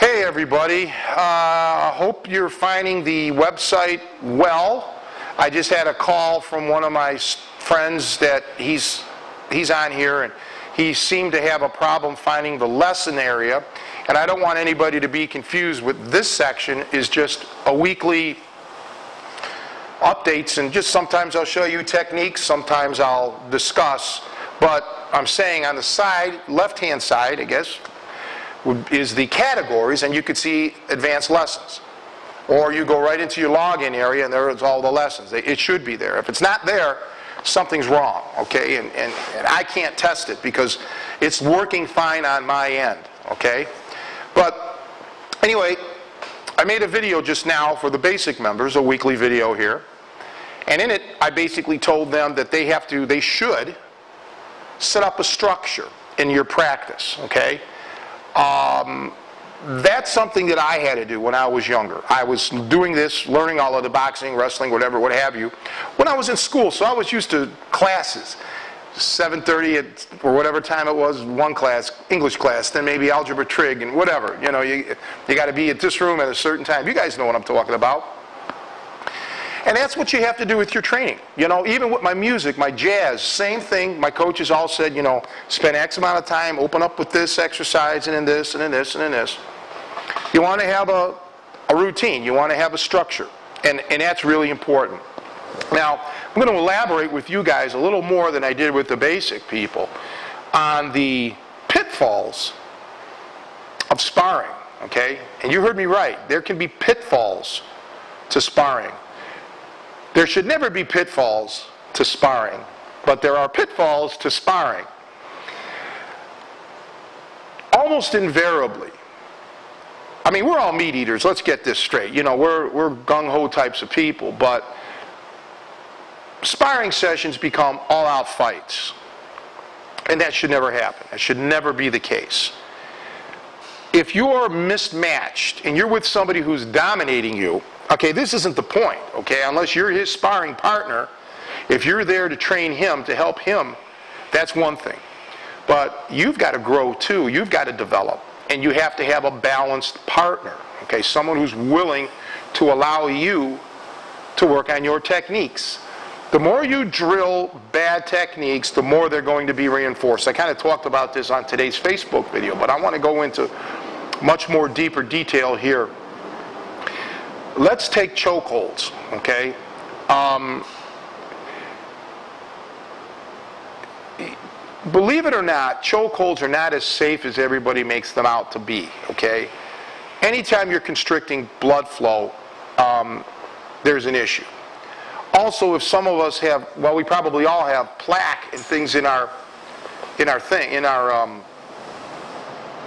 Hey, everybody. Uh, hope you're finding the website well. I just had a call from one of my friends that he's, he's on here and he seemed to have a problem finding the lesson area. And I don't want anybody to be confused with this section is just a weekly updates and just sometimes I'll show you techniques, sometimes I'll discuss. But I'm saying on the side, left-hand side, I guess, is the categories, and you could see advanced lessons. Or you go right into your login area, and there's all the lessons. It should be there. If it's not there, something's wrong, okay? And, and, and I can't test it because it's working fine on my end, okay? But anyway, I made a video just now for the basic members, a weekly video here. And in it, I basically told them that they have to, they should set up a structure in your practice, okay? Um, that's something that I had to do when I was younger. I was doing this, learning all of the boxing, wrestling, whatever, what have you, when I was in school. So I was used to classes. 7.30 at, or whatever time it was, one class, English class, then maybe algebra trig and whatever. You know, you, you got to be at this room at a certain time. You guys know what I'm talking about. And that's what you have to do with your training. You know, even with my music, my jazz, same thing. My coaches all said, you know, spend X amount of time, open up with this exercise and in this and in this and in this. You want to have a, a routine. You want to have a structure. And, and that's really important. Now, I'm going to elaborate with you guys a little more than I did with the basic people on the pitfalls of sparring, okay? And you heard me right. There can be pitfalls to sparring. There should never be pitfalls to sparring, but there are pitfalls to sparring. Almost invariably, I mean, we're all meat eaters, let's get this straight. You know, we're, we're gung ho types of people, but sparring sessions become all out fights. And that should never happen. That should never be the case. If you're mismatched and you're with somebody who's dominating you, okay, this isn't the point, okay? Unless you're his sparring partner, if you're there to train him, to help him, that's one thing. But you've got to grow too, you've got to develop, and you have to have a balanced partner, okay? Someone who's willing to allow you to work on your techniques. The more you drill bad techniques, the more they're going to be reinforced. I kind of talked about this on today's Facebook video, but I want to go into much more deeper detail here. Let's take chokeholds, okay? Um, believe it or not, chokeholds are not as safe as everybody makes them out to be, okay? Anytime you're constricting blood flow, um, there's an issue. Also, if some of us have, well, we probably all have plaque and things in our, in our thing, in our, um,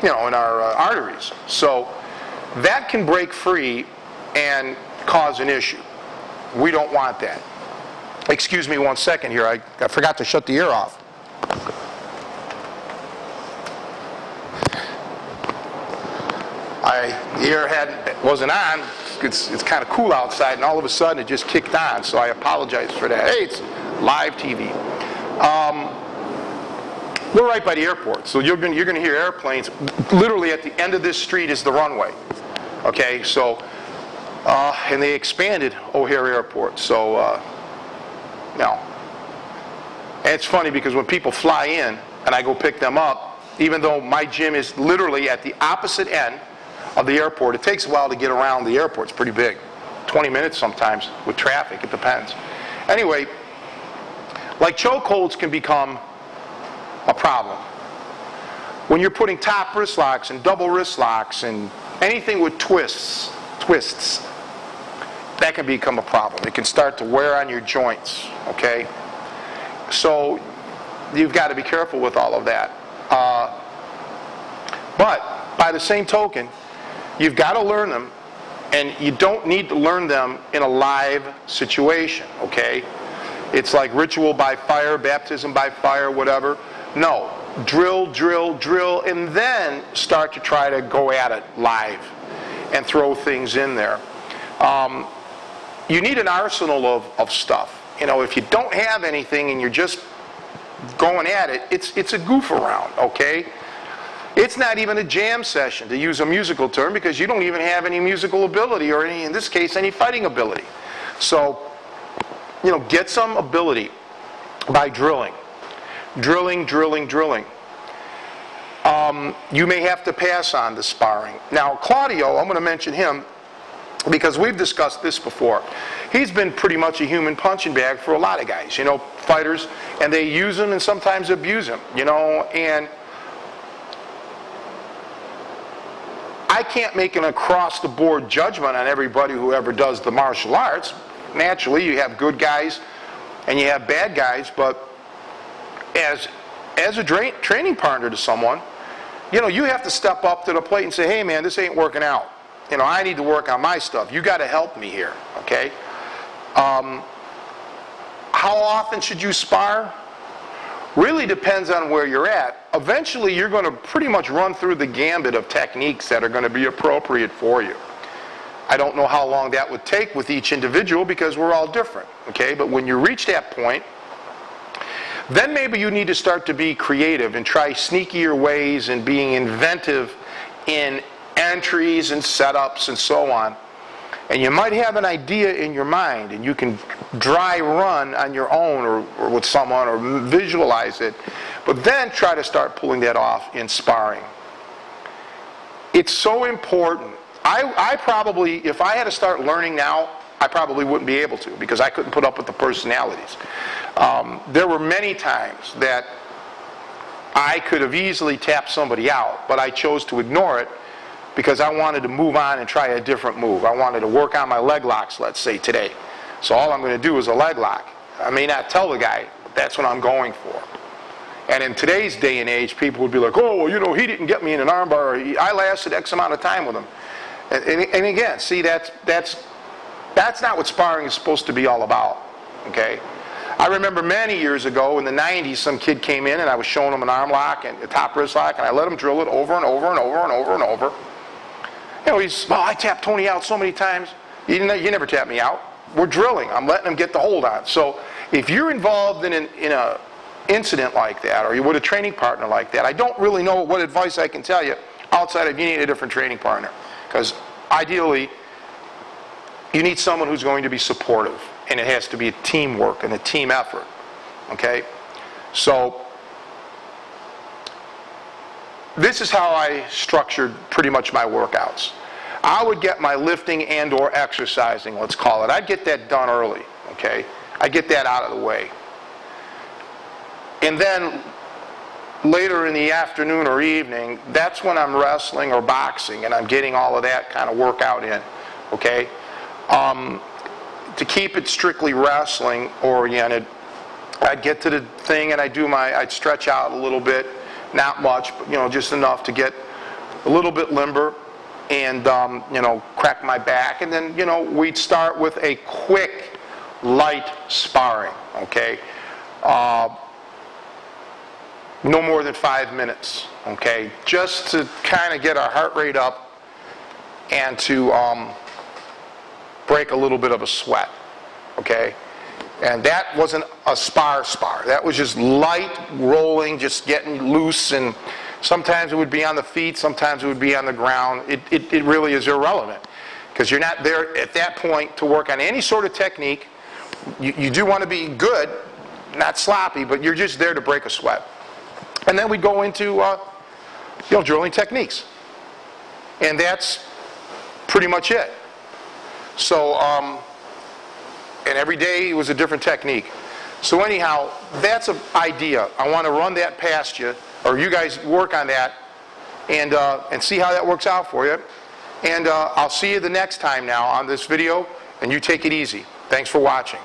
you know, in our uh, arteries. So that can break free and cause an issue. We don't want that. Excuse me one second here. I, I forgot to shut the air off. I, the air had, wasn't on. It's, it's kind of cool outside, and all of a sudden it just kicked on. So I apologize for that. Hey, it's live TV. Um, we're right by the airport, so you're going you're to hear airplanes. Literally at the end of this street is the runway. Okay, so, and they expanded O'Hare Airport, so, uh, no. And it's funny because when people fly in and I go pick them up, even though my gym is literally at the opposite end of the airport, it takes a while to get around the airport. It's pretty big. 20 minutes sometimes with traffic, it depends. Anyway, like chokeholds can become a problem. When you're putting top wrist locks and double wrist locks and anything with twists, twists, that can become a problem. It can start to wear on your joints, okay? So you've got to be careful with all of that. Uh, but by the same token, you've got to learn them, and you don't need to learn them in a live situation, okay? It's like ritual by fire, baptism by fire, whatever. No, drill, drill, drill, and then start to try to go at it live and throw things in there. Um, you need an arsenal of, of stuff. You know, if you don't have anything and you're just going at it, it's, it's a goof around, okay? It's not even a jam session, to use a musical term, because you don't even have any musical ability, or any, in this case, any fighting ability. So, you know, get some ability by drilling. Drilling, drilling, drilling. Um, you may have to pass on the sparring. Now, Claudio, I'm going to mention him because we've discussed this before. He's been pretty much a human punching bag for a lot of guys, you know, fighters, and they use him and sometimes abuse him, you know, and I can't make an across the board judgment on everybody who ever does the martial arts. Naturally, you have good guys and you have bad guys, but as as a dra- training partner to someone, you know, you have to step up to the plate and say, "Hey man, this ain't working out. You know, I need to work on my stuff. You got to help me here." Okay? Um, how often should you spar? really depends on where you're at. Eventually, you're going to pretty much run through the gambit of techniques that are going to be appropriate for you. I don't know how long that would take with each individual because we're all different, okay? But when you reach that point, then maybe you need to start to be creative and try sneakier ways and being inventive in entries and setups and so on. And you might have an idea in your mind and you can dry run on your own or, or, with someone or visualize it but then try to start pulling that off in sparring. It's so important. I, I probably if i had to start learning now i probably wouldn't be able to because i couldn't put up with the personalities. Um, there were many times that i could have easily tapped somebody out but i chose to ignore it because I wanted to move on and try a different move. I wanted to work on my leg locks, let's say, today. So all I'm going to do is a leg lock. I may not tell the guy, but that's what I'm going for. And in today's day and age, people would be like, oh, well, you know, he didn't get me in an armbar. I lasted X amount of time with him. And, and, and again, see, that's, that's, that's not what sparring is supposed to be all about, okay? I remember many years ago in the 90s, some kid came in and I was showing him an arm lock and a top wrist lock, and I let him drill it over and over and over and over and over. You know, he's, well, I tapped Tony out so many times. You, you never tap me out. We're drilling. I'm letting him get the hold on. So if you're involved in an in a incident like that, or you're with a training partner like that, I don't really know what advice I can tell you outside of you need a different training partner. Because ideally, you need someone who's going to be supportive, and it has to be a teamwork and a team effort. Okay? So this is how I structured pretty much my workouts. I would get my lifting and or exercising, let's call it. I'd get that done early, okay? I'd get that out of the way. And then later in the afternoon or evening, that's when I'm wrestling or boxing and I'm getting all of that kind of workout in, okay? Um, to keep it strictly wrestling oriented, I'd get to the thing and I'd do my, I'd stretch out a little bit not much, but you know, just enough to get a little bit limber and um, you know, crack my back. And then you know, we'd start with a quick, light sparring. Okay, uh, no more than five minutes. Okay, just to kind of get our heart rate up and to um, break a little bit of a sweat. Okay. And that wasn't a spar spar. That was just light rolling, just getting loose. And sometimes it would be on the feet, sometimes it would be on the ground. It, it, it really is irrelevant because you're not there at that point to work on any sort of technique. You, you do want to be good, not sloppy, but you're just there to break a sweat. And then we go into uh, you know, drilling techniques. And that's pretty much it. So, um, every day was a different technique. So anyhow, that's an idea. I want to run that past you, or you guys work on that, and uh, and see how that works out for you. And uh, I'll see you the next time now on this video, and you take it easy. Thanks for watching.